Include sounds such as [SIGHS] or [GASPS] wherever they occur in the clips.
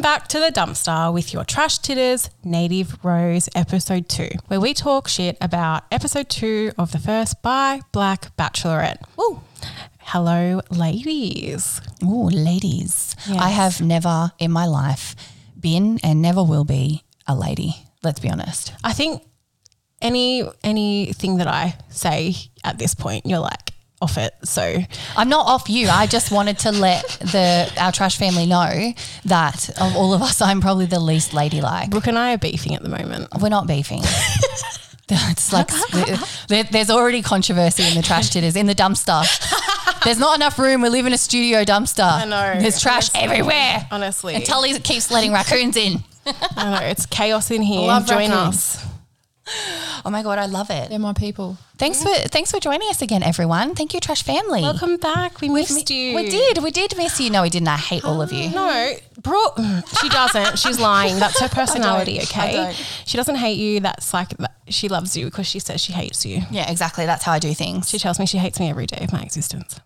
Welcome back to the dumpster with your trash titters, Native Rose, episode two, where we talk shit about episode two of the first Bi Black Bachelorette. Woo! Hello, ladies. Oh, ladies. Yes. I have never in my life been and never will be a lady. Let's be honest. I think any anything that I say at this point, you're like off it. So I'm not off you. I just wanted to let the our trash family know that of all of us, I'm probably the least ladylike. Brooke and I are beefing at the moment. We're not beefing. [LAUGHS] it's like there, there's already controversy in the trash titters in the dumpster. There's not enough room. We live in a studio dumpster. I know. There's trash everywhere. Honestly, And Tully keeps letting raccoons in. I know it's chaos in here. love Join raccoons. us. Oh my god, I love it. They're my people. Thanks for thanks for joining us again, everyone. Thank you, Trash Family. Welcome back. We missed you. We did, we did miss you. No, we didn't. I hate all of you. [GASPS] No, Brooke. [LAUGHS] She doesn't. She's lying. That's her [LAUGHS] personality. Okay. She doesn't hate you. That's like she loves you because she says she hates you. Yeah, exactly. That's how I do things. She tells me she hates me every day of my existence.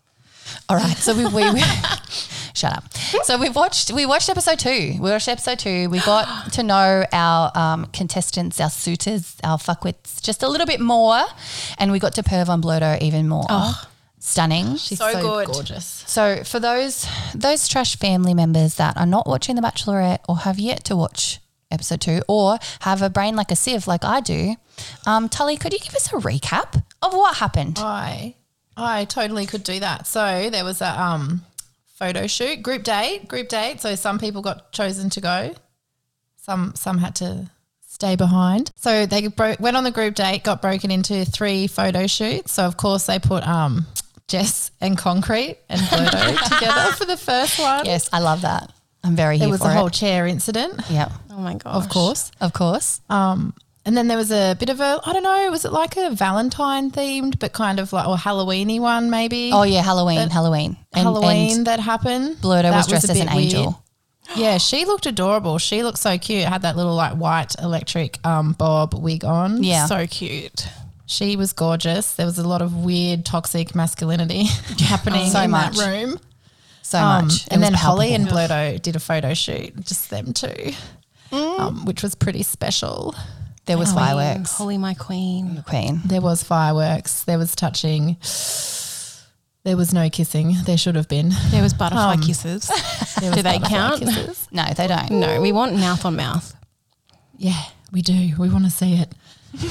All right. So we, we, we [LAUGHS] shut up. So we watched we watched episode two. We watched episode two. We got to know our um, contestants, our suitors, our fuckwits just a little bit more, and we got to perv on Blurto even more. Stunning. She's So so, good. gorgeous. So for those those trash family members that are not watching The Bachelorette or have yet to watch episode two or have a brain like a sieve like I do, um, Tully, could you give us a recap of what happened? I I totally could do that. So there was a um photo shoot, group date, group date. So some people got chosen to go. Some some had to stay behind. So they bro- went on the group date, got broken into three photo shoots. So of course they put um Jess and Concrete and Blurto [LAUGHS] together for the first one. Yes, I love that. I'm very There here was for a whole chair incident, Yeah, Oh my god. of course. of course. Um, and then there was a bit of a, I don't know, was it like a Valentine themed, but kind of like, or Halloweeny one maybe? Oh yeah, Halloween, Halloween, and, Halloween And that happened. Blurto That was dressed a as an weird. angel. Yeah, she looked adorable. She looked so cute. Had that little like white electric um, bob wig on. Yeah. So cute. She was gorgeous. There was a lot of weird toxic masculinity [LAUGHS] happening So in much. that room. so Um, much, It and was then Holly and Blurto did a photo shoot, just them two, Mm. um, which was pretty special. There was fireworks. Holy my queen. Queen. There was fireworks. There was touching. There was no kissing. There should have been. There was butterfly Um, kisses. [LAUGHS] There Do was they count? kisses. [LAUGHS] No, they don't. No, we want mouth on mouth. Yeah, we do. We want to see it.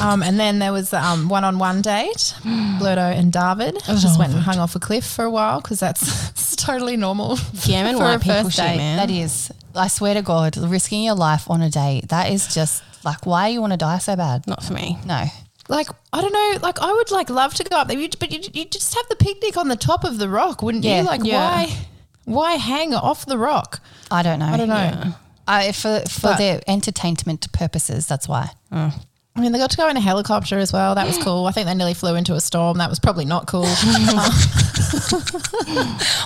Um, and then there was um, one-on-one date. [GASPS] Blurto and David just went and hung off a cliff for a while because that's, [LAUGHS] totally normal. Gammon for white a people first shit, date. man. That is, I swear to God, risking your life on a date. That is just like, why you want to die so bad? Not for me. No. Like I don't know. Like I would like love to go up there, you- but you, you just have the picnic on the top of the rock, wouldn't Yeah. you? Like Yeah. why? Why hang off the rock? I don't know. I don't know. I, for for But- their entertainment purposes, that's why. I mean, they got to go in a helicopter as well. That was [GASPS] cool. I think they nearly flew into a storm. That was probably not cool. [LAUGHS] oh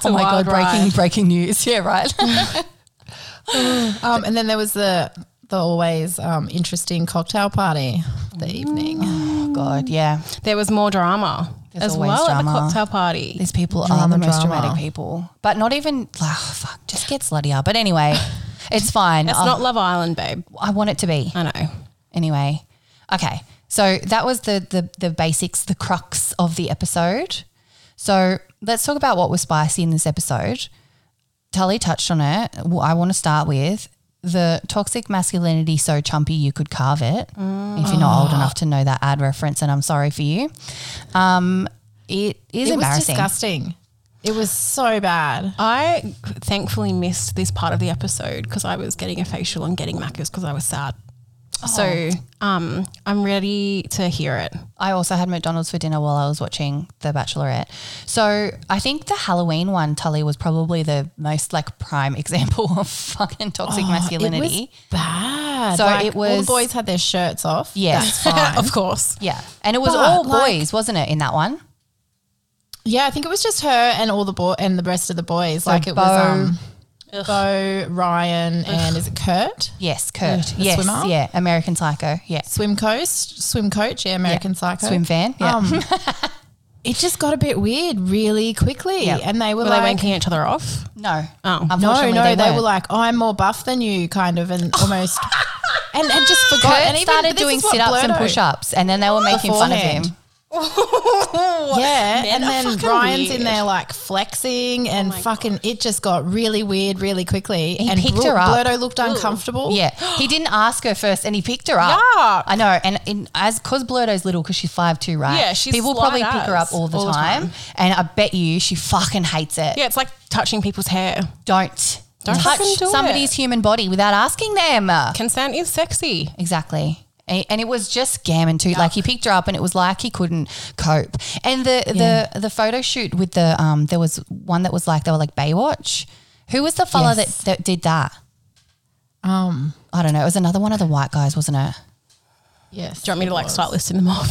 my wild God, breaking ride. breaking news. [LAUGHS] Yeah, right. [LAUGHS] um, and then there was the the always um, interesting cocktail party of the evening. oh God, yeah. There was more drama There's as always well at the cocktail party. These people are the most drama. dramatic people, but not even. Oh, fuck, just get sluttier. But anyway, [LAUGHS] it's fine. It's I- not Love Island, babe. I want it to be. I know. Anyway, okay. So that was the the the basics, the crux of the episode. So let's talk about what was spicy in this episode. Tully touched on it. I want to start with the toxic masculinity so chumpy you could carve it. If you're not old enough to know that ad reference, and I'm sorry for you. Um, it is embarrassing. it was embarrassing. disgusting. It was so bad. I thankfully missed this part of the episode because I was getting a facial and getting Macca's because I was sad. So um, I'm ready to hear it. I also had McDonald's for dinner while I was watching The Bachelorette. So I think the Halloween one, Tully, was probably the most like prime [LAUGHS] example of fucking toxic masculinity. It was bad. So Like, it all was- the boys had their shirts off. Yeah. that's [LAUGHS] fine. of course. yeah. And it was But, all like- boys, wasn't it, in that one? yeah, I think it was just her and all the boy and the rest of the boys. like it Bo- was um, Bo, Ryan, and is it Kurt? Yes, Kurt. the yes. swimmer? Yeah. American Psycho. Yeah. Swim coach, swim coach, yeah, American Psycho, Swim fan. Yeah. Um, [LAUGHS] it just got a bit weird really quickly. Yeah. And they were, Were like, they wanking each other off? No. Oh. no, no, they, were weren't. like, I'm more buff than you, kind of, and [LAUGHS] almost, and, and just forgot. Kurt and even started doing sit ups and push ups, and then they were making fun of him. [LAUGHS] Yeah, and then Ryan's weird. in there like flexing oh and fucking. It just got really weird really quickly. He and picked Bro- her up. Blurto looked uncomfortable. Yeah, he didn't ask her first, and he picked her up. Yuck. I know, and in, as because Blurto's little, because she's five two, right? Yeah, she's people probably pick her up all the, all the time, time. and I bet you she fucking hates it. Yeah, it's like touching people's hair. Don't Don't touch do somebody's it. human body without asking them. Consent is sexy. Exactly. And and it was just gammon too. Like he picked her up, and it was like he couldn't cope. And the the the photo shoot with the um, there was one that was like they were like Baywatch. Who was the fella Yes. that, that did that? Um. I don't know. It was another one of the white guys, wasn't it? Yes. Do you want me to like start listing them off?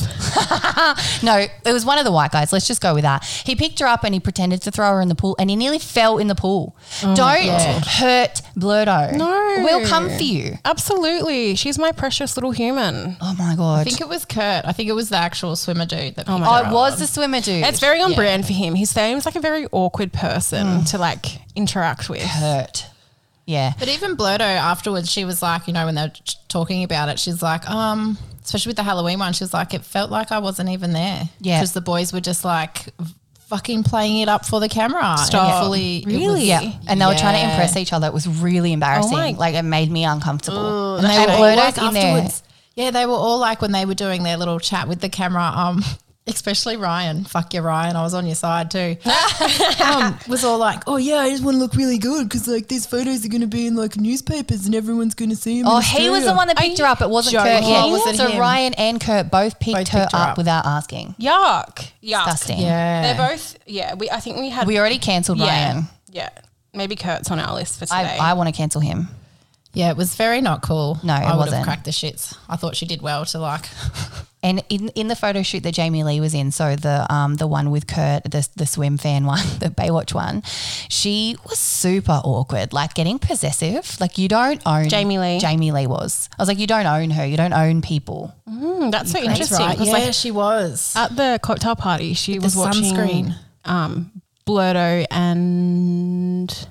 [LAUGHS] No, it was one of the white guys. Let's just go with that. He picked her up and he pretended to throw her in the pool, and he nearly fell in the pool. Oh Don't hurt Blurto. No. we'll come for you. Absolutely. She's my precious little human. Oh my god! I think it was Kurt. I think it was the actual swimmer dude that. Oh my oh, God. it was the swimmer dude. It's very on Yeah. brand for him. He seems like a very awkward person mm. to like interact with. hurt. Yeah. But even Blurto afterwards, she was like, you know, when they were talking about it, she's like, um, especially with the Halloween one, she was like, it felt like I wasn't even there. Yeah. Because the boys were just like fucking playing it up for the camera. and Stop. Fully, Really? was- Yeah, and they were trying to impress each other. It was really embarrassing. my- like it made me uncomfortable. And they And were Blurto's like in there. afterwards. Yeah, they were all like when they were doing their little chat with the camera. Um, especially Ryan. Fuck you, Ryan. I was on your side too. [LAUGHS] um, was all like, oh yeah, I just want to look really good because like these photos are going to be in like newspapers and everyone's going to see them. Oh, he was the one that picked her up. It wasn't Kurt. joking? Yeah, was it so him? Ryan and Kurt both picked Both her picked her up, up. without asking. Yuck. Yuck. Disgusting. Yeah, They're both, yeah, we, I think we had, We already cancelled yeah, Ryan. yeah. Maybe Kurt's on our list for today. I, I want to cancel him. Yeah, it was very not cool. No, it I would wasn't. cracked the shits. I thought she did well to like. [LAUGHS] And in, in the photo shoot that Jamie Lee was in, so the um the one with Kurt, the the swim fan one, [LAUGHS] the Baywatch one, she was super awkward, like getting possessive. Like you don't own Jamie Lee. Jamie Lee was. I was like, you don't own her. You don't own people. Hmm, that's so interesting. right. 'cause, like, she was. at the cocktail party, she was the watching sunscreen. um, Blurto and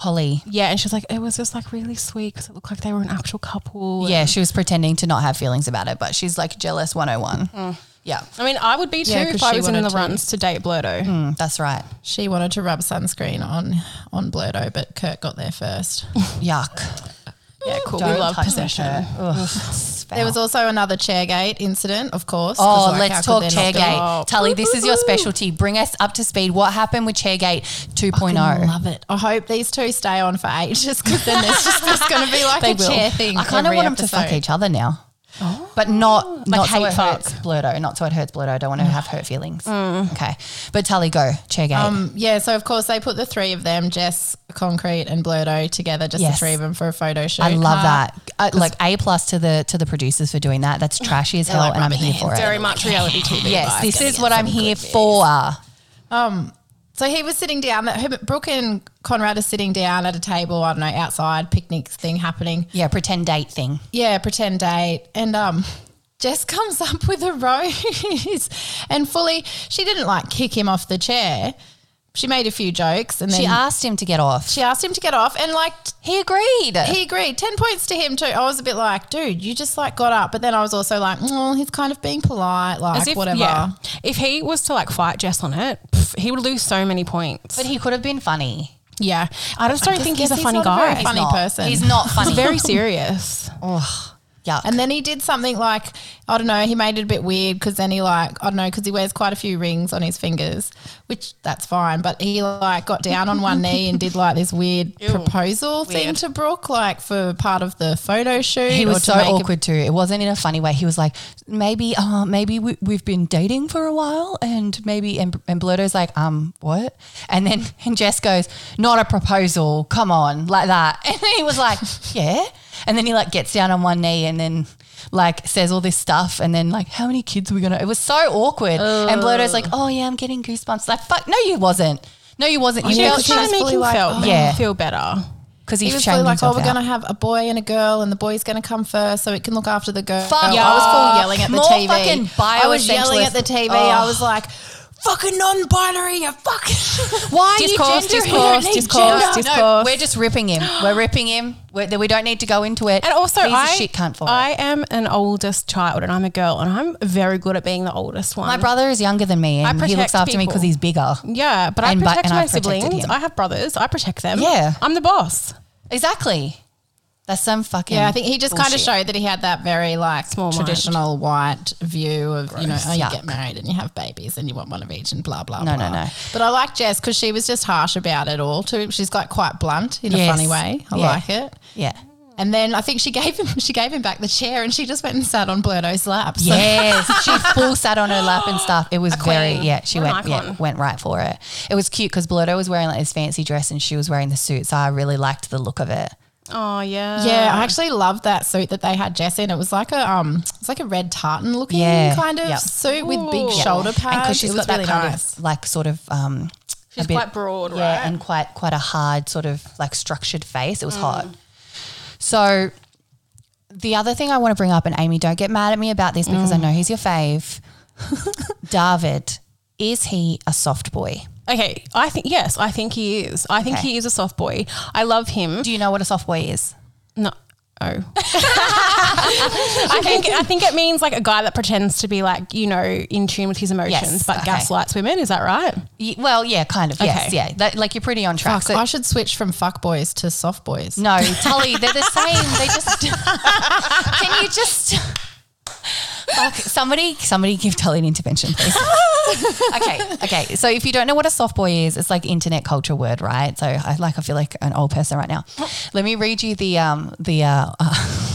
Holly. yeah, and she's like, it was just like really sweet because it looked like they were an actual couple. Yeah, she was pretending to not have feelings about it, but she's like jealous 101. Yeah, I mean, I would be too Yeah, if 'cause I she was in wanted the to. runs to date Blurto. Mm, that's right. She wanted to rub sunscreen on on Blurto, but Kurt got there first. [LAUGHS] Yuck. Yeah, [GASPS] cool. Don't we love touch possession. Ugh, There was also another chairgate incident, of course. 'cause, Oh, like, how let's could talk there not be? Chairgate. Oh. Tully, this is your specialty. Bring us up to speed. What happened with Chairgate oh? 2.0? Love it. I hope these two stay on for ages because then there's just going to be like a chair thing. I kind of every want them to fuck episode. each other now. But not, not so hate it fuck. hurts Blurto. Not so it hurts Blurto. I don't want to have hurt feelings. Okay. But Tully, go. Chairgate. Um, yeah, so of course they put the three of them, Jess, Concrete, and Blurto together, just Yes. the three of them for a photo shoot. I love Uh, that. Uh, like A plus to the to the producers for doing that. That's [LAUGHS] trashy as hell, like and I'm here for it. Very much reality TV. Yes, this is what I'm here for. Um, so he was sitting down. Brooke and Conrad are sitting down at a table. I don't know, outside picnic thing happening. Yeah, pretend date thing. Yeah, pretend date. And um, Jess [LAUGHS] comes up with a rose, and fully she didn't like kick him off the chair. She made a few jokes, and then She asked him to get off. she asked him to get off, and like He agreed. he agreed. Ten points to him too. I was a bit like, dude, you just like got up, but then I was also like, oh, he's kind of being polite, like As if, whatever. yeah, if he was to like fight Jess on it, pff, he would lose so many points. but he could have been funny. yeah, I just don't just think he's a guess he's funny not a very guy. funny not. person. He's not [LAUGHS] funny. He's very serious. Yuck. And then he did something like I don't know. He made it a bit weird because then he like I don't know because he wears quite a few rings on his fingers, which that's fine. But he like got down on one knee and did like this weird [LAUGHS] proposal thing to Brooke, like for part of the photo shoot. he was so make a- awkward too. It wasn't in a funny way. He was like, maybe, uh, maybe we, we've been dating for a while, and maybe, and, and Blurto's like, um, what? And then and Jess goes, not a proposal. Come on, like that. [LAUGHS] And he was like, yeah. And then he like gets down on one knee and then like says all this stuff, and then like, how many kids are we gonna? It was so awkward. And Blurto's like, oh yeah, I'm getting goosebumps. Like, fuck, no, you wasn't. No, you wasn't. You yeah, felt trying to was make him like, feel, oh. Yeah. feel better. because He he's was shamed like, oh, we're going to have a boy and a girl, and the boy's going to come first so it can look after the girl. Fuck yeah, I was full yelling at the More TV. I was yelling at the TV. Oh. I was like, fucking non-binary, you fuck. [LAUGHS] Why Discourse, are you gendering? discourse, You discourse, gender- discourse. No, we're just [GASPS] ripping him. We're ripping him. We're, we don't need to go into it. And also, He's I, a shit cunt for it. I am an oldest child and I'm a girl and I'm very good at being the oldest one. My brother is younger than me, and he looks protect after me because he's bigger. Yeah, but I And but- protect and my I've siblings. him. I have brothers. I protect them. Yeah. I'm the boss. Exactly. That's some fucking. Yeah, I think he just kind of bullshit. showed that he had that very like Small traditional white view of you know, oh, you Yuck. get married and you have babies and you want one of each and blah blah. No, blah. no, no. But I like Jess because she was just harsh about it all too. She's like quite blunt in Yes. a funny way. I Yeah. like it. Yeah. And then I think she gave him [LAUGHS] she gave him back the chair and she just went and sat on Blurto's lap. So Yes, [LAUGHS] she full sat on her lap and stuff. It was very yeah. She What an went yeah icon. went right for it. It was cute because Blurto was wearing like this fancy dress and she was wearing the suit, so I really liked the look of it. Oh yeah. Yeah, I actually loved that suit that they had Jess in. It was like a um, it's like a red tartan looking Yeah. kind of Yep. suit with big Ooh. shoulder And pads. because she's it got was that really kind nice. of like sort of um, She's a bit- quite broad, yeah, right? and quite quite a hard sort of like structured face. It Mm. was hot. So the other thing I want to bring up, and Amy, don't get mad at me about this because I Mm. know he's your fave. [LAUGHS] David, is he a soft boy? Okay, I think yes, I think he is. I think Okay. he is a soft boy. I love him. Do you know what a soft boy is? No. Oh. [LAUGHS] I think I think it means like a guy that pretends to be like, you know, in tune with his emotions, Yes, but okay. gaslights women. Is that right? Y- Well, yeah, kind of. Yes, Okay. yeah. That, like you're pretty on track. Fuck, So- I should switch from fuck boys to soft boys. no, Tully, they're the same. They just [LAUGHS] can you just Fuck, somebody somebody give Tully an intervention, please. [LAUGHS] okay, okay. So if you don't know what a soft boy is, it's like internet culture word, right? So I like I feel like an old person right now. Let me read you the um the uh,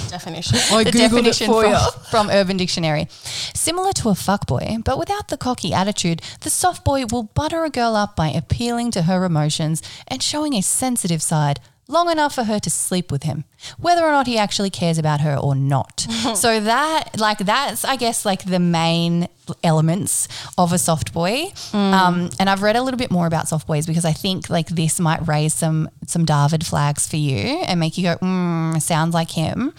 Definition. the definition from, [LAUGHS] from Urban Dictionary. Similar to a fuckboy, but without the cocky attitude, the soft boy will butter a girl up by appealing to her emotions and showing a sensitive side long enough for her to sleep with him, whether or not he actually cares about her or not. [LAUGHS] so that, like, that's, I guess, like the main elements of a soft boy. Um, and I've read a little bit more about soft boys because I think like this might raise some some David flags for you and make you go, mm, sounds like him.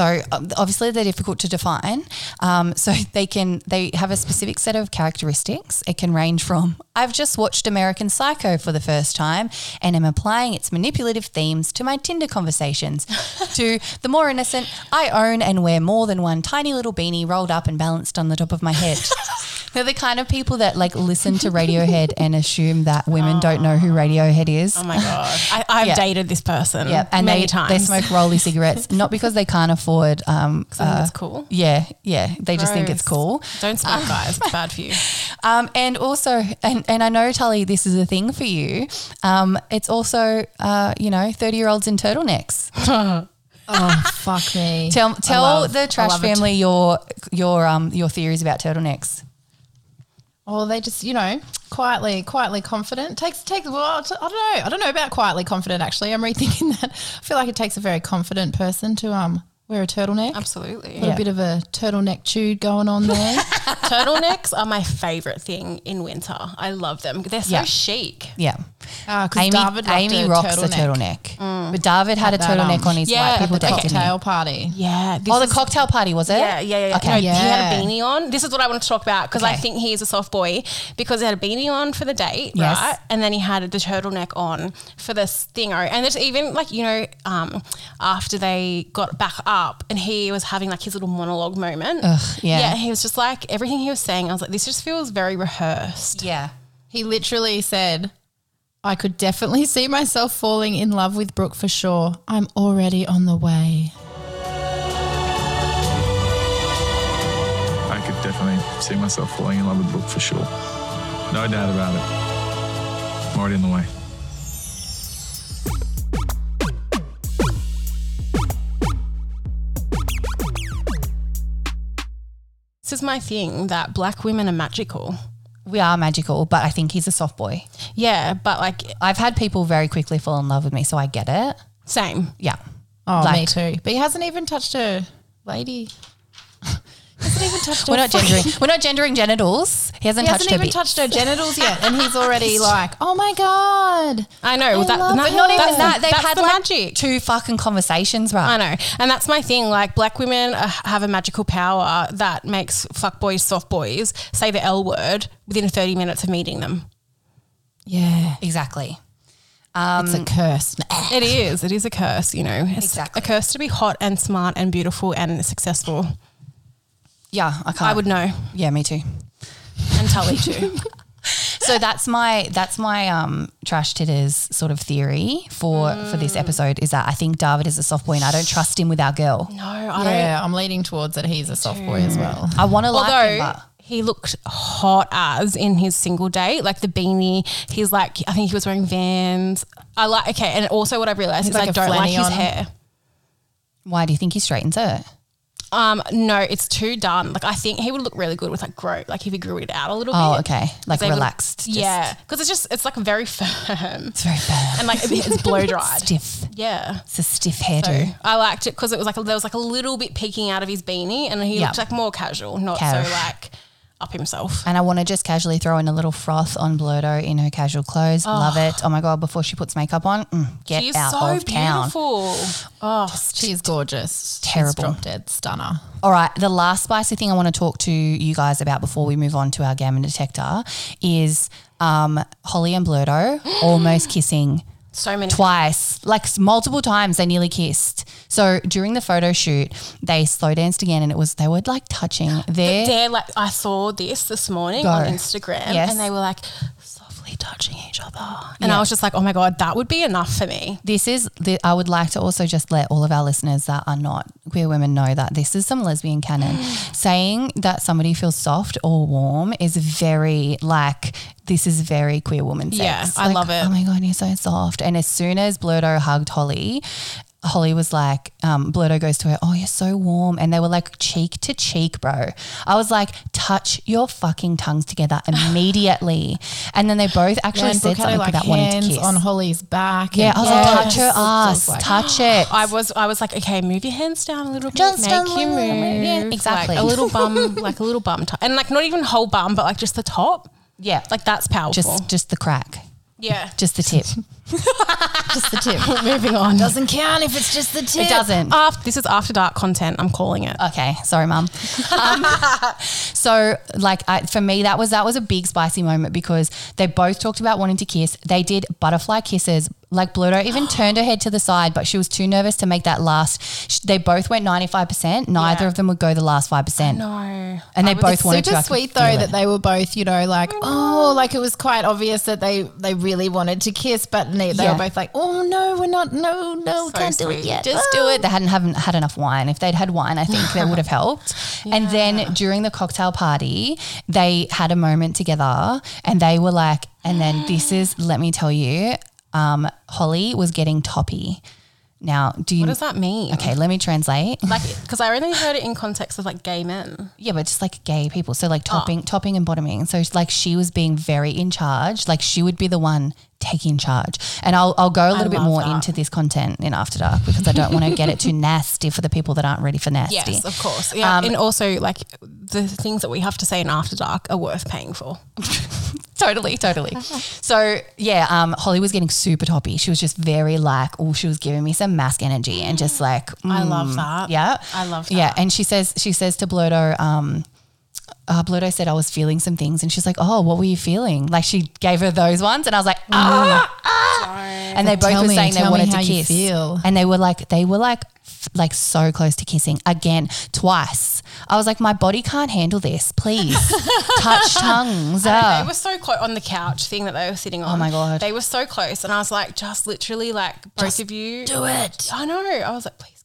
So um, obviously they're difficult to define. Um, so [LAUGHS] they can they have a specific set of characteristics. It can range from I've just watched American Psycho for the first time and am applying its manipulative themes to my Tinder conversations. [LAUGHS] to the more innocent, I own and wear more than one tiny little beanie rolled up and balanced on the top of my head. [LAUGHS] They're the kind of people that like listen to Radiohead and assume that women don't know who Radiohead is. Oh my god, [LAUGHS] I, I've Yeah. dated this person. Yeah, and many they, times. they smoke rolly cigarettes, not because they can't afford. Um, [LAUGHS] I think it's cool. yeah, yeah, they just think it's cool. Don't smoke, guys. It's bad for you. [LAUGHS] Um, and also, and, and I know Tully, this is a thing for you. Um, it's also, uh, you know, thirty year olds in turtlenecks. Oh fuck me. Tell tell love- the trash love a family your your um your theories about turtlenecks. Well, they just, you know, quietly, quietly confident. Takes takes. Well, I don't know. I don't know about quietly confident. Actually, I'm rethinking [LAUGHS] that. I feel like it takes a very confident person to um wear a turtleneck. Absolutely. Got a bit of a turtleneck chewed going on there. [LAUGHS] Turtlenecks are my favorite thing in winter. I love them. They're so Yeah. chic. Yeah, Ah, 'cause Amy David rocked Amy a rocks a turtleneck. turtleneck, but David had a At that, turtleneck um, on his yeah, white people at the texted me. cocktail party. Yeah. This Oh, the is- cocktail party was it? Yeah, yeah, yeah. yeah. Okay. No, He had a Yeah. beanie on. This is what I want to talk about because I Okay. think he is a soft boy because he had a beanie on for the date, Yes. right? And then he had the turtleneck on for the thingo. And there's even like, you know, um, after they got back up and he was having like his little monologue moment. yeah. Yeah. He was just like, everything he was saying, I was like, this just feels very rehearsed. Yeah. He literally said, I could definitely see myself falling in love with Brooke for sure. I'm already on the way. I could definitely see myself falling in love with Brooke for sure. No doubt about it. I'm already in the way. This is my thing that black women are magical. We are magical, but I think he's a soft boy. Yeah, but like, I've had people very quickly fall in love with me, so I get it. same. Yeah. Oh, Like- me too. But he hasn't even touched a lady. Hasn't even touched We're a not gendering. We're not gendering genitals. He hasn't, He touched hasn't even bit. touched her [LAUGHS] genitals yet, and he's already like, "Oh my god!" I know. well, that, love that- it. Not even that's the- that. They've had the like magic. two fucking conversations, right? I know. And that's my thing. Like, black women uh, have a magical power that makes fuck boys, soft boys say the L word within 30 minutes of meeting them. Yeah, Exactly. it's a curse. It is. It is a curse, you know. It's Exactly. a curse to be hot and smart and beautiful and successful. Yeah, I can't. I would know. Yeah, me too. And Tully too. [LAUGHS] [LAUGHS] So that's my that's my um trash titters sort of theory for for this episode is that I think David is a soft boy and I don't trust him with our girl. no, I don't. Yeah, I'm leaning towards that he's a soft boy as well. I want to like him, Although but he looked hot as in his single date, like the beanie. He's like, I think he was wearing Vans. I like. Okay, and also what I've realized He's is like I a don't like flanny his on. hair. why do you think he straightens it? Um, no, it's too done. Like I think he would look really good with like grow, like if he grew it out a little Oh, bit. Oh, okay. Like would- relaxed. just- yeah, because it's just it's like very firm It's very bad. and like it's blow dried. [LAUGHS] Stiff. Yeah. It's a stiff So hairdo. I liked it because it was like there was like a little bit peeking out of his beanie, and he Yeah. looked like more casual, not Cash. so like up himself. And I want to just casually throw in a little froth on Blurto in her casual clothes. Love it. Oh my God, before she puts makeup on, mm, get She's out so of town. beautiful. Oh, She's gorgeous. Terrible. She's drop dead stunner. All right, the last spicy thing I want to talk to you guys about before we move on to our gammon detector is um, Holly and Blurto [GASPS] almost kissing so many. twice, like multiple times. They nearly kissed. So during the photo shoot, they slow danced again, and it was they were like touching their. They're like I saw this this morning Go. on Instagram, Yes. and they were like touching each other, and Yeah. I was just like, oh my god, that would be enough for me. This is, the, I would like to also just let all of our listeners that are not queer women know that this is some lesbian canon. [GASPS] Saying that somebody feels soft or warm is very like, this is very queer woman sex. Yeah, I Like, love it. Oh my God, you're so soft. And as soon as Blurto hugged Holly, Holly was like, um, Blurto goes to her, Oh, you're so warm. And they were like cheek to cheek, bro. I was like, Touch your fucking tongues together [LAUGHS] immediately. and then they both actually and said something like about wanting to kiss. on Holly's back. Yeah, I was like, touch her ass, like- touch [GASPS] it. I was I was like, okay, move your hands down a little bit, Just make you bit, move, yeah, Like, exactly. a little bum, [LAUGHS] like a little bum, t- and like not even whole bum, but like just the top, yeah, like that's powerful. just just the crack, yeah, just the tip. [LAUGHS] just the tip. [LAUGHS] moving on. Doesn't count if it's just the tip. it doesn't. After, this is after dark content. I'm calling it. Okay, sorry, mum. Um, [LAUGHS] so, like, I, for me, that was that was a big spicy moment because they both talked about wanting to kiss. They did butterfly kisses. Like, Bluto even [GASPS] turned her head to the side, but she was too nervous to make that last. sh- They both went ninety five percent. Neither Yeah. of them would go the last five percent. No, and they both It's wanted super to. I could sweet feel though it. that they were both, you know, like oh, like it was quite obvious that they they really wanted to kiss, but they, they Yeah. were both like, oh no, we're not, no, no, So can't do it yet. just do it. They hadn't haven't had enough wine. If they'd had wine, I think that would have [LAUGHS] helped. And then during the cocktail party, they had a moment together, and they were like, and then this is, [GASPS] let me tell you, um, Holly was getting toppy. Now, do you? what does that mean? Okay, let me translate. like because I only heard it in context of like gay men. Yeah, but just like gay people. So like topping, topping and bottoming. So like she was being very in charge. Like she would be the one taking charge. And I'll I'll go a little bit more that. into this content in After Dark because I don't want to get it too [LAUGHS] nasty for the people that aren't ready for nasty. Yes, of course. Yeah, Um, and also like the things that we have to say in After Dark are worth paying for. [LAUGHS] totally, totally. so yeah, um, Holly was getting super toppy. She was just very like, oh, she was giving me some mask energy and just like, [GASPS] I love mm, that. Yeah, I love that. Yeah, and she says she says to Blurto, um, uh, Blurto said I was feeling some things, and she's like, oh, what were you feeling? Like she gave her those ones, and I was like, ah. ah. And they both Tell were me, saying they tell me wanted how to you kiss, feel. and they were like, they were like. f- Like so close to kissing again twice. I was like, my body can't handle this. Please [LAUGHS] touch tongues. And ah. They were so close on the couch thing that they were sitting on. Oh my God. They were so close, and I was like, just literally like both of you do it. I know. I was like, please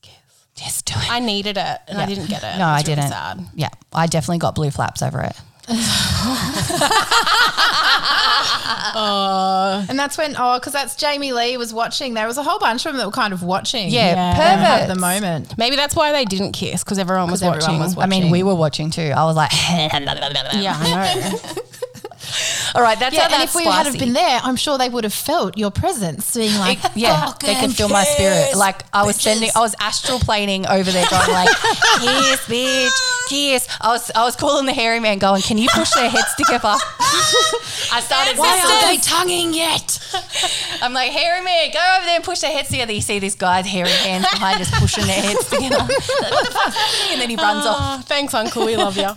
kiss. Just do it. I needed it, and I didn't get it. No, It I really didn't. Sad. Yeah, I definitely got blue flaps over it. [LAUGHS] Oh. And that's when, oh, because that's Jamie Lee was watching. There was a whole bunch of them that were kind of watching. Yeah, them perverts. have the moment. Maybe that's why they didn't kiss because everyone was 'Cause everyone watching. I mean, we were watching too. I was like, [LAUGHS] yeah, I know. [LAUGHS] all right, that's Yeah, how and if we had have been there, I'm sure they would have felt your presence, being like, yeah, oh, they could feel my spirit. Like I was sending, I was astral planing over there, going like, "Kiss, bitch, Yes, I was I was calling the hairy man, going, "Can you push their heads together?" I started. Why aren't they tonguing yet? I'm like, hairy man, go over there and push their heads together. You see this guy's hairy hands behind us pushing their heads together. [LAUGHS] Like, what the fuck's happening? And then he runs oh, off. Oh, thanks, Uncle. We love you.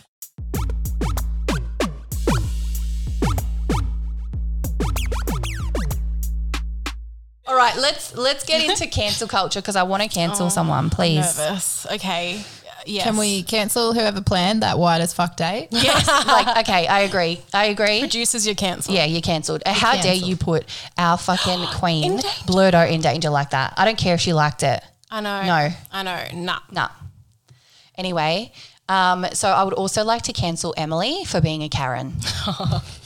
All right, let's let's get into [LAUGHS] cancel culture because I want to cancel someone, please. Nervous. Okay. Yes. Can we cancel whoever planned that white as fuck date? [LAUGHS] Yes, like okay, I agree. I agree. Producers, you're cancelled. Yeah, you're cancelled. How dare you put our fucking [GASPS] queen Blurto in danger like that? I don't care if she liked it. I know. No. I know. Nah. Nah. Anyway, um, so I would also like to cancel Emily for being a Karen. [LAUGHS]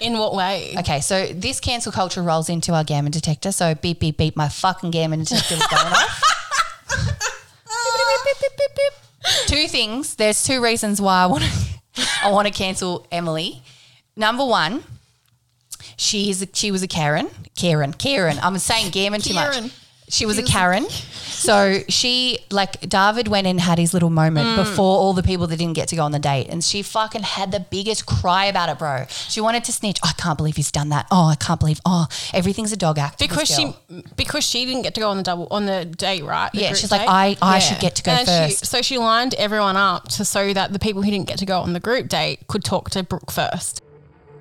In what way? Okay, so this cancel culture rolls into our gammon detector. So beep beep beep, my fucking gammon detector is going off. two things. There's two reasons why I want to I want to cancel Emily. Number one, she is a, she was a Karen. Karen. Karen. I'm saying gammon too much. Karen. She was a Karen. So she like David went and had his little moment Mm. before all the people that didn't get to go on the date, and she fucking had the biggest cry about it, bro. She wanted to snitch. I can't believe he's done that. Oh, I can't believe. Oh, everything's a dog act. to because this she because she didn't get to go on the double on the date, right? The yeah, group she's like date? I I Yeah. should get to go And then she, first. so she lined everyone up to so that the people who didn't get to go on the group date could talk to Brooke first.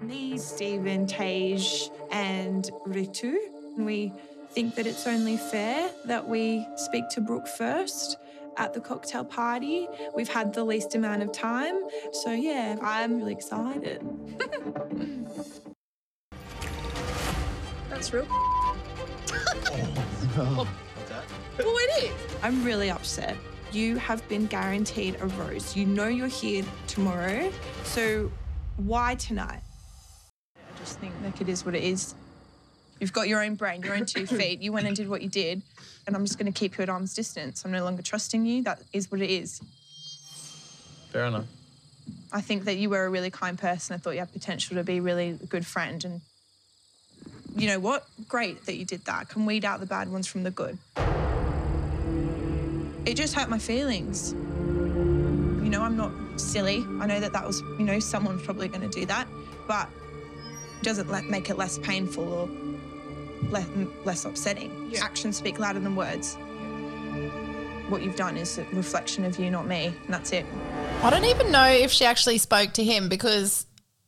me, Stephen, Tage, and Ritu. We think that it's only fair that we speak to Brooke first at the cocktail party. We've had the least amount of time. So, yeah, I'm really excited. [LAUGHS] That's real. [LAUGHS] Oh, well, it is. I'm really upset. You have been guaranteed a rose. You know you're here tomorrow. So, why tonight? I just think like it is what it is. You've got your own brain, your own two [COUGHS] feet. You went and did what you did, and I'm just going to keep you at arm's distance. I'm no longer trusting you. That is what it is. Fair enough. I think that you were a really kind person. I thought you had potential to be really a good friend, and you know what? Great that you did that. Can weed out the bad ones from the good. It just hurt my feelings. You know, I'm not silly. I know that that was, you know, someone's probably going to do that, but it doesn't let, make it less painful or less, less upsetting. Actions speak louder than words. What you've done is a reflection of you, not me, and that's it. I don't even know if she actually spoke to him because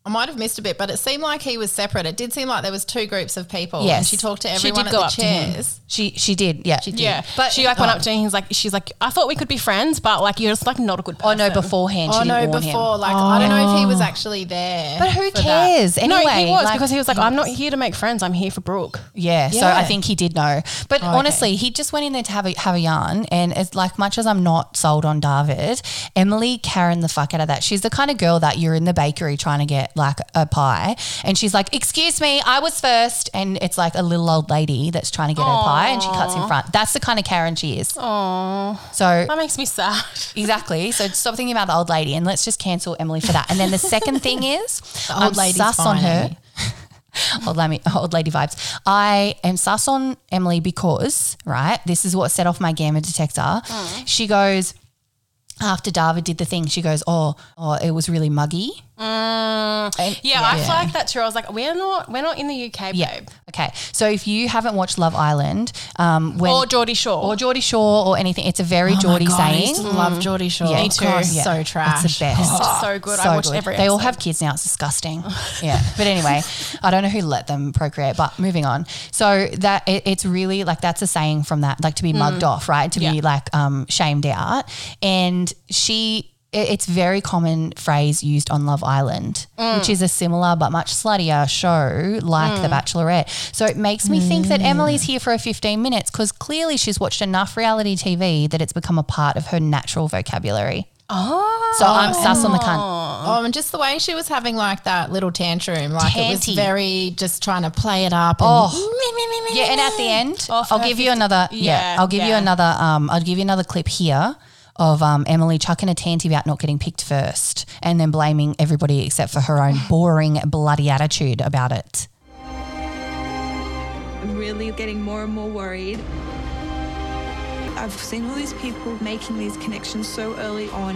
I might have missed a bit, but it seemed like he was separate. It did seem like there was two groups of people. Yes. and she talked to She everyone did at go the up to him. chairs. She she did. Yeah. She did. Yeah, But but she like went oh. up to him. He's like, she's like, I thought we could be friends, but like you're just like not a good Oh person. no, beforehand she Oh didn't no, warn before him. like I don't know if he was oh. actually there. But who for that. cares? Anyway, no, he was like, because he was like, I'm not here to make friends. I'm here for Brooke. Yeah, so I think he did know. But oh, honestly, he just went in there to have a have a yarn. And as like much as I'm not sold on David, Emily Karen the fuck out of that. She's the kind of girl that you're in the bakery trying to get like a pie, and she's like, "Excuse me, I was first. and it's like a little old lady that's trying to get her pie, and she cuts in front. That's the kind of Karen she is. Oh, So that makes me sad. [LAUGHS] Exactly. So stop thinking about the old lady and let's just cancel Emily for that. And then the second thing [LAUGHS] is, old I'm lady's sus on her. [LAUGHS] Old, lady, old lady vibes. I am sus on Emily because, right, this is what set off my gammon detector. Mm. She goes, after David did the thing, she goes, oh, oh, it was really muggy. And- Yeah, I flagged that too. I was like, we're not, we're not in the UK, babe. Yeah. Okay. So if you haven't watched Love Island, um, when, Or Geordie Shore. or Geordie Shore or anything, it's a very Geordie Oh God, I saying. used love Geordie Shore. Yeah. Me Me too. too. Yeah. So trash. It's the best. so good. I watched every They all have kids now. It's disgusting. [LAUGHS] yeah. But anyway, I don't know who let them procreate, but moving on. So that it, it's really like that's a saying from that, like to be mugged off, right? To be like um, shamed out. And she, it- it's very common phrase used on Love Island, which mm. is a similar but much sluttier show like The mm. Bachelorette. So it makes me think that mm. Emily's here for a 15 minutes because clearly she's watched enough reality TV that it's become a part of her natural vocabulary. Oh. So I'm sus on the cunt. Oh, and just the way she was having like that little tantrum, like it was very just trying to play it up. And Oh. Yeah, and at the end, oh, I'll her give you another. Yeah, I'll give you another. Um, I'll give you another clip here of um, Emily chucking a tanty about not getting picked first, and then blaming everybody except for her own [SIGHS] boring, bloody attitude about it. I'm really getting more and more worried. I've seen all these people making these connections so early on.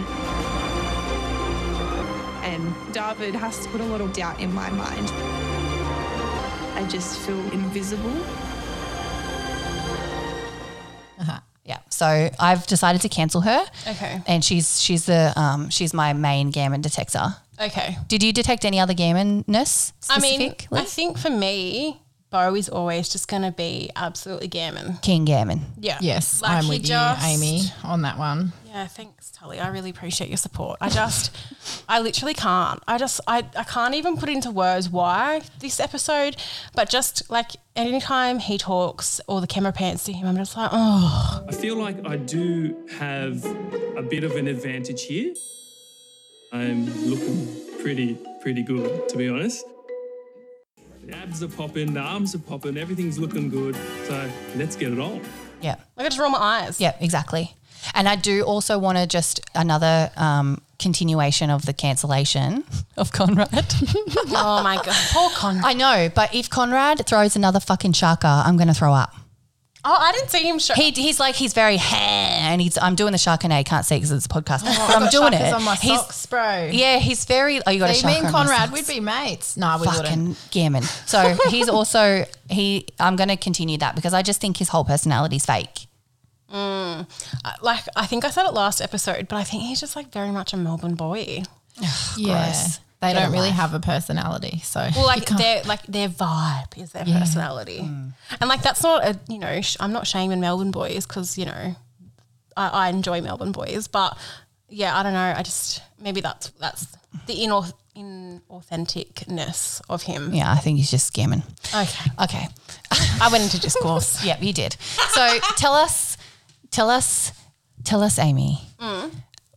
And David has to put a lot of doubt in my mind. I just feel invisible. So I've decided to cancel her. Okay. And she's she's the um she's my main gammon detector. Okay. Did you detect any other gammonness? I mean. I think for me, Bo is always just going to be absolutely gammon. King gammon. Yeah. Yes, Like, I'm he with just- you, Amy, on that one. Yeah, thanks, Tully. I really appreciate your support. I just, I literally can't. I just, I, I can't even put into words why this episode, but just like anytime he talks or the camera pans to him, I'm just like, oh, I feel like I do have a bit of an advantage here. I'm looking pretty, pretty good, to be honest. The abs are popping, the arms are popping, everything's looking good. So let's get it on. Yeah. like I just roll my eyes. Yeah, exactly. And I do also want to just another um, continuation of the cancellation [LAUGHS] of Conrad. [LAUGHS] Oh my God. Poor Conrad. I know, but if Conrad throws another fucking shaka, I'm going to throw up. Oh, I didn't see him show. He, he's like, he's very, and he's, I'm doing the sharkney. Can't see because it's a podcast, but I'm doing it. on my He's- socks, bro. Yeah, he's very, oh, you got a See, me shaka and Conrad, we'd be mates. No, we wouldn't. fucking gammon. So [LAUGHS] he's also he. I'm going to continue that because I just think his whole personality's fake. Uh, like, I think I said it last episode, but I think he's just like very much a Melbourne boy. Yeah. Gross. They don't really life. have a personality. So Well, like their like their vibe is their personality, mm. and like that's not a you know sh- I'm not shaming Melbourne boys because you know I, I enjoy Melbourne boys, but yeah I don't know I just maybe that's that's the inauth- inauthenticness of him. Yeah, I think he's just scamming. Okay, Okay. [LAUGHS] I went into discourse. yep, you did. So tell us, tell us, tell us, Amy, mm.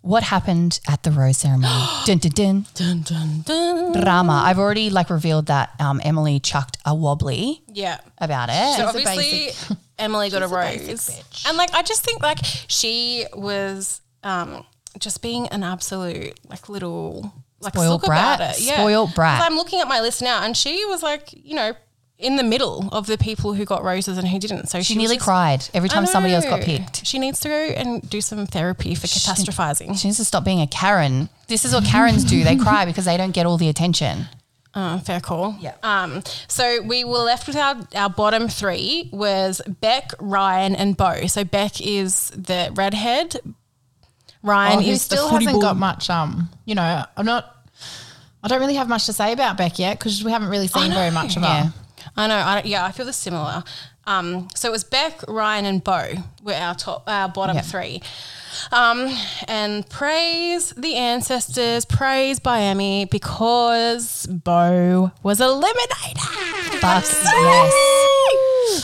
What happened at the rose ceremony? [GASPS] dun, dun, dun. dun, dun, dun. Drama. I've already like revealed that um, Emily chucked a wobbly Yeah. about it. So a obviously [LAUGHS] Emily got a basic rose, bitch. and like I just think like she was um just being an absolute like little like Spoiled sook about brat. it. Yeah. Spoiled brat. 'Cause I'm looking at my list now, and she was like you know in the middle of the people who got roses and who didn't. So she, she nearly just- cried every time somebody else got picked. She needs to go and do some therapy for catastrophizing. She needs to stop being a Karen. This is what Karens do. They cry [LAUGHS] because they don't get all the attention. Uh, fair call. Yeah. Um, so we were left with our, our bottom three was Beck, Ryan, and Bo. So Beck is the redhead. Ryan Oh, who is still the hasn't ball. got much. Um, you know, I'm not. I don't really have much to say about Beck yet because we haven't really seen very much of Yeah. her. I know. I, yeah, I feel this similar. Um, so it was Beck, Ryan, and Bo were our top, our bottom three. Um, and praise the ancestors, praise Miami because Bo was eliminated. Fuck yes.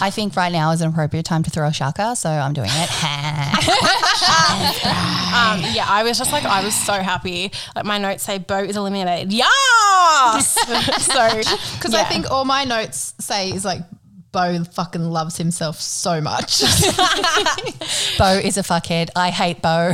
I think right now is an appropriate time to throw a shaka, so I'm doing it. [LAUGHS] [LAUGHS] Um, yeah, I was just like, I was so happy. Like my notes say, Bo is eliminated. Yes. [LAUGHS] so Because I think all my notes say is like, Bo fucking loves himself so much. Bo is a fuckhead. I hate Bo.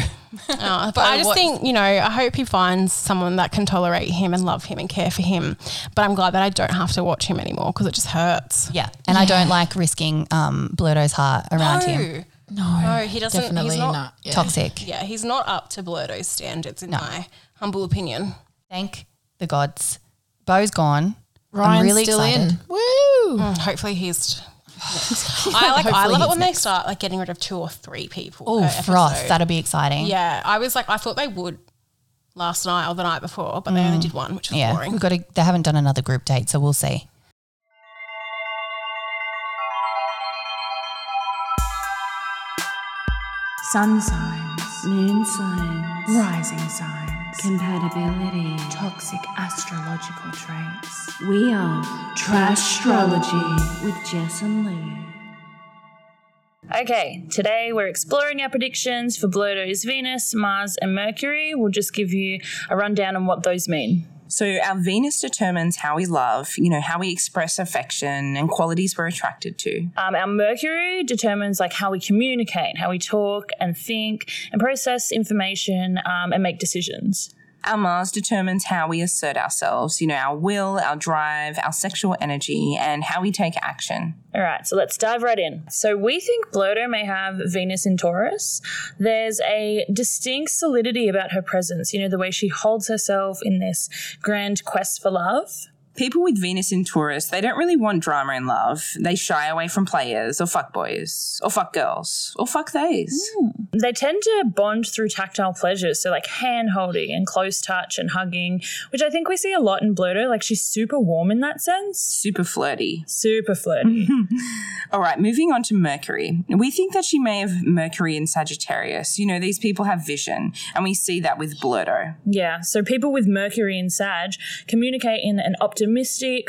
[LAUGHS] Uh, but I just think, you know, I hope he finds someone that can tolerate him and love him and care for him. But I'm glad that I don't have to watch him anymore because it just hurts. Yeah, and I don't like risking um, Blurto's heart around him. No, no, he doesn't. Definitely he's not, not. Yeah. Toxic. Yeah, he's not up to Blurto's standards, in my humble opinion. Thank the gods. Bo's gone. I'm Ryan's really still excited. in. Woo! Mm, Hopefully, he's. I [LAUGHS] like. I love it he's when they start like getting rid of two or three people. Oh, per froth. That'll be exciting. Yeah, I was like, I thought they would last night or the night before, but they only did one, which was Mm. Yeah, boring. we've got to, they haven't done another group date, so we'll see. Sun signs, moon signs, rising signs, compatibility, toxic astrological traits. We are Trash Astrology with Jess and Lou. Okay, today we're exploring our predictions for Blurto's Venus, Mars, and Mercury. We'll just give you a rundown on what those mean. So our Venus determines how we love, you know, how we express affection and qualities we're attracted to. Um, our Mercury determines like how we communicate, how we talk and think and process information um, and make decisions. Our Mars determines how we assert ourselves, you know, our will, our drive, our sexual energy, and how we take action. All right, so let's dive right in. So we think Blurto may have Venus in Taurus. There's a distinct solidity about her presence, you know, the way she holds herself in this grand quest for love. People with Venus in Taurus, they don't really want drama in love. They shy away from players or fuck boys or fuck girls or fuck theys. Hmm. They tend to bond through tactile pleasures, so like hand holding and close touch and hugging, which I think we see a lot in Blurto. Like she's super warm in that sense. Super flirty. Super flirty. [LAUGHS] All right, moving on to Mercury. We think that she may have Mercury in Sagittarius. You know, these people have vision, and we see that with Blurto. Yeah, so people with Mercury in Sag communicate in an optimistic,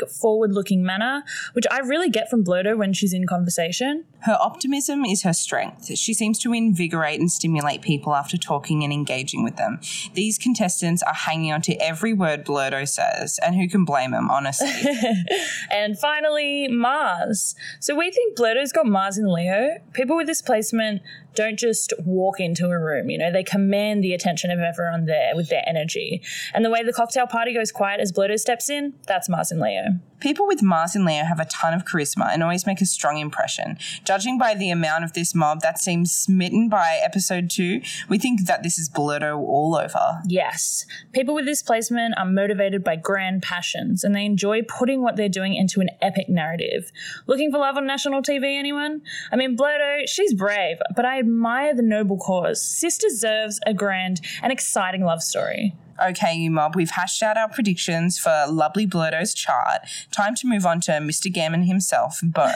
forward looking manner, which I really get from Blurto when she's in conversation. Her optimism is her strength. She seems to invigorate and stimulate people after talking and engaging with them. These contestants are hanging on to every word Blurto says, and who can blame them, honestly? [LAUGHS] and finally, Mars. So we think Blurto's got Mars in Leo. People with this placement don't just walk into a room, you know, they command the attention of everyone there with their energy. And the way the cocktail party goes quiet as Blurto steps in, that's Mars in Leo. People with Mars in Leo have a ton of charisma and always make a strong impression. Judging by the amount of this mob that seems smitten by episode two, we think that this is Blurto all over. Yes. People with this placement are motivated by grand passions and they enjoy putting what they're doing into an epic narrative. Looking for love on national TV, anyone? I mean, Blurto, she's brave, but I admire the noble cause. Sis deserves a grand and exciting love story. Okay, you mob, we've hashed out our predictions for lovely Blurto's chart. Time to move on to Mr. Gammon himself, Bo.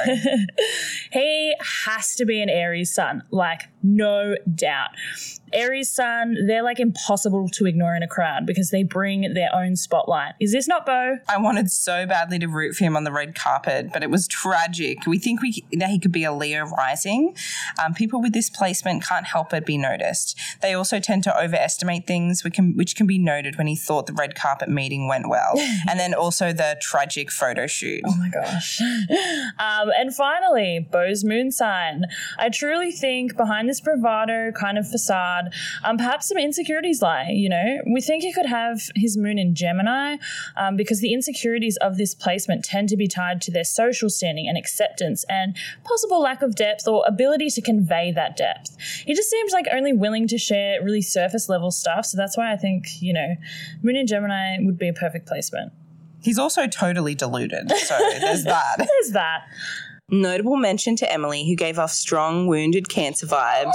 [LAUGHS] he has to be an Aries sun, like no doubt. Aries sun, they're like impossible to ignore in a crowd because they bring their own spotlight. Is this not Bo? I wanted so badly to root for him on the red carpet, but it was tragic. We think we that he could be a Leo rising. Um, people with this placement can't help but be noticed. They also tend to overestimate things, which can, which can be noted when he thought the red carpet meeting went well, [LAUGHS] and then also the tragic photo shoot. Oh my gosh. um, and finally, Bo's moon sign. I truly think behind this bravado kind of facade, um, perhaps some insecurities lie. You know, we think he could have his moon in Gemini um, because the insecurities of this placement tend to be tied to their social standing and acceptance and possible lack of depth or ability to convey that depth. He just seems like only willing to share really surface level stuff. So that's why I think, you know, moon in Gemini would be a perfect placement. He's also totally deluded, so [LAUGHS] there's that. There's that. Notable mention to Emily, who gave off strong wounded cancer vibes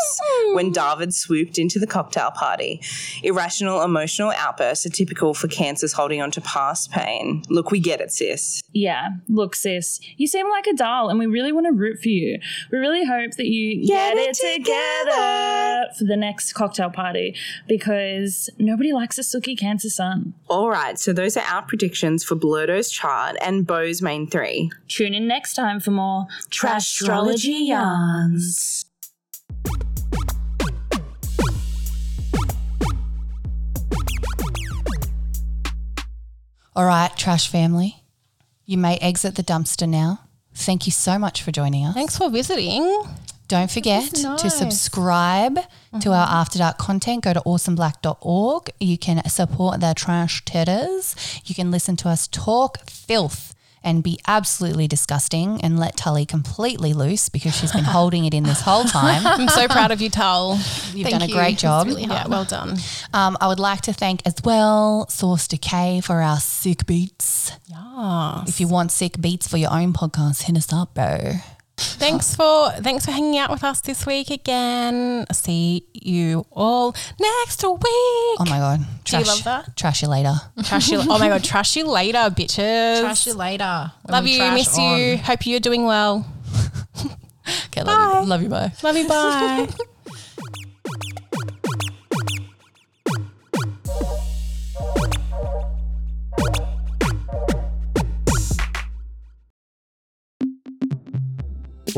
when mm-hmm. David swooped into the cocktail party. Irrational emotional outbursts are typical for cancers holding on to past pain. Look, we get it, sis. Yeah, look, sis, you seem like a doll, and we really want to root for you. We really hope that you get, Get it together for the next cocktail party because nobody likes a sooky cancer sun. All right, so those are our predictions for Blurto's chart and Bo's main three. Tune in next time for more Trashrology yarns. All right, trash family, you may exit the dumpster now. Thank you so much for joining us. Thanks for visiting. Don't forget That's to nice. subscribe to mm-hmm. our After Dark content. Go to awesomeblack.org. You can support the trash titters. You can listen to us talk filth and be absolutely disgusting and let Tully completely loose because she's been holding it in this whole time. [LAUGHS] I'm so proud of you, Tull. You've done a great job. Yeah, well done. Um, I would like to thank as well Source Decay for our sick beats. Yeah. If you want sick beats for your own podcast, hit us up, bro. Thanks for thanks for hanging out with us this week again. See you all next week. Oh my god, Do you love that? Trash you later. Trash you. Oh my god, trash you later, bitches. Trash you later. Love you, miss on. you. Hope you're doing well. [LAUGHS] Okay, love you. Love you, bye. Love you. Bye. [LAUGHS]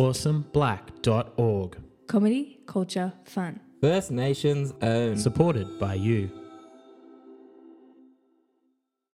awesomeblack.org. Comedy, culture, fun. First Nations own. Supported by you.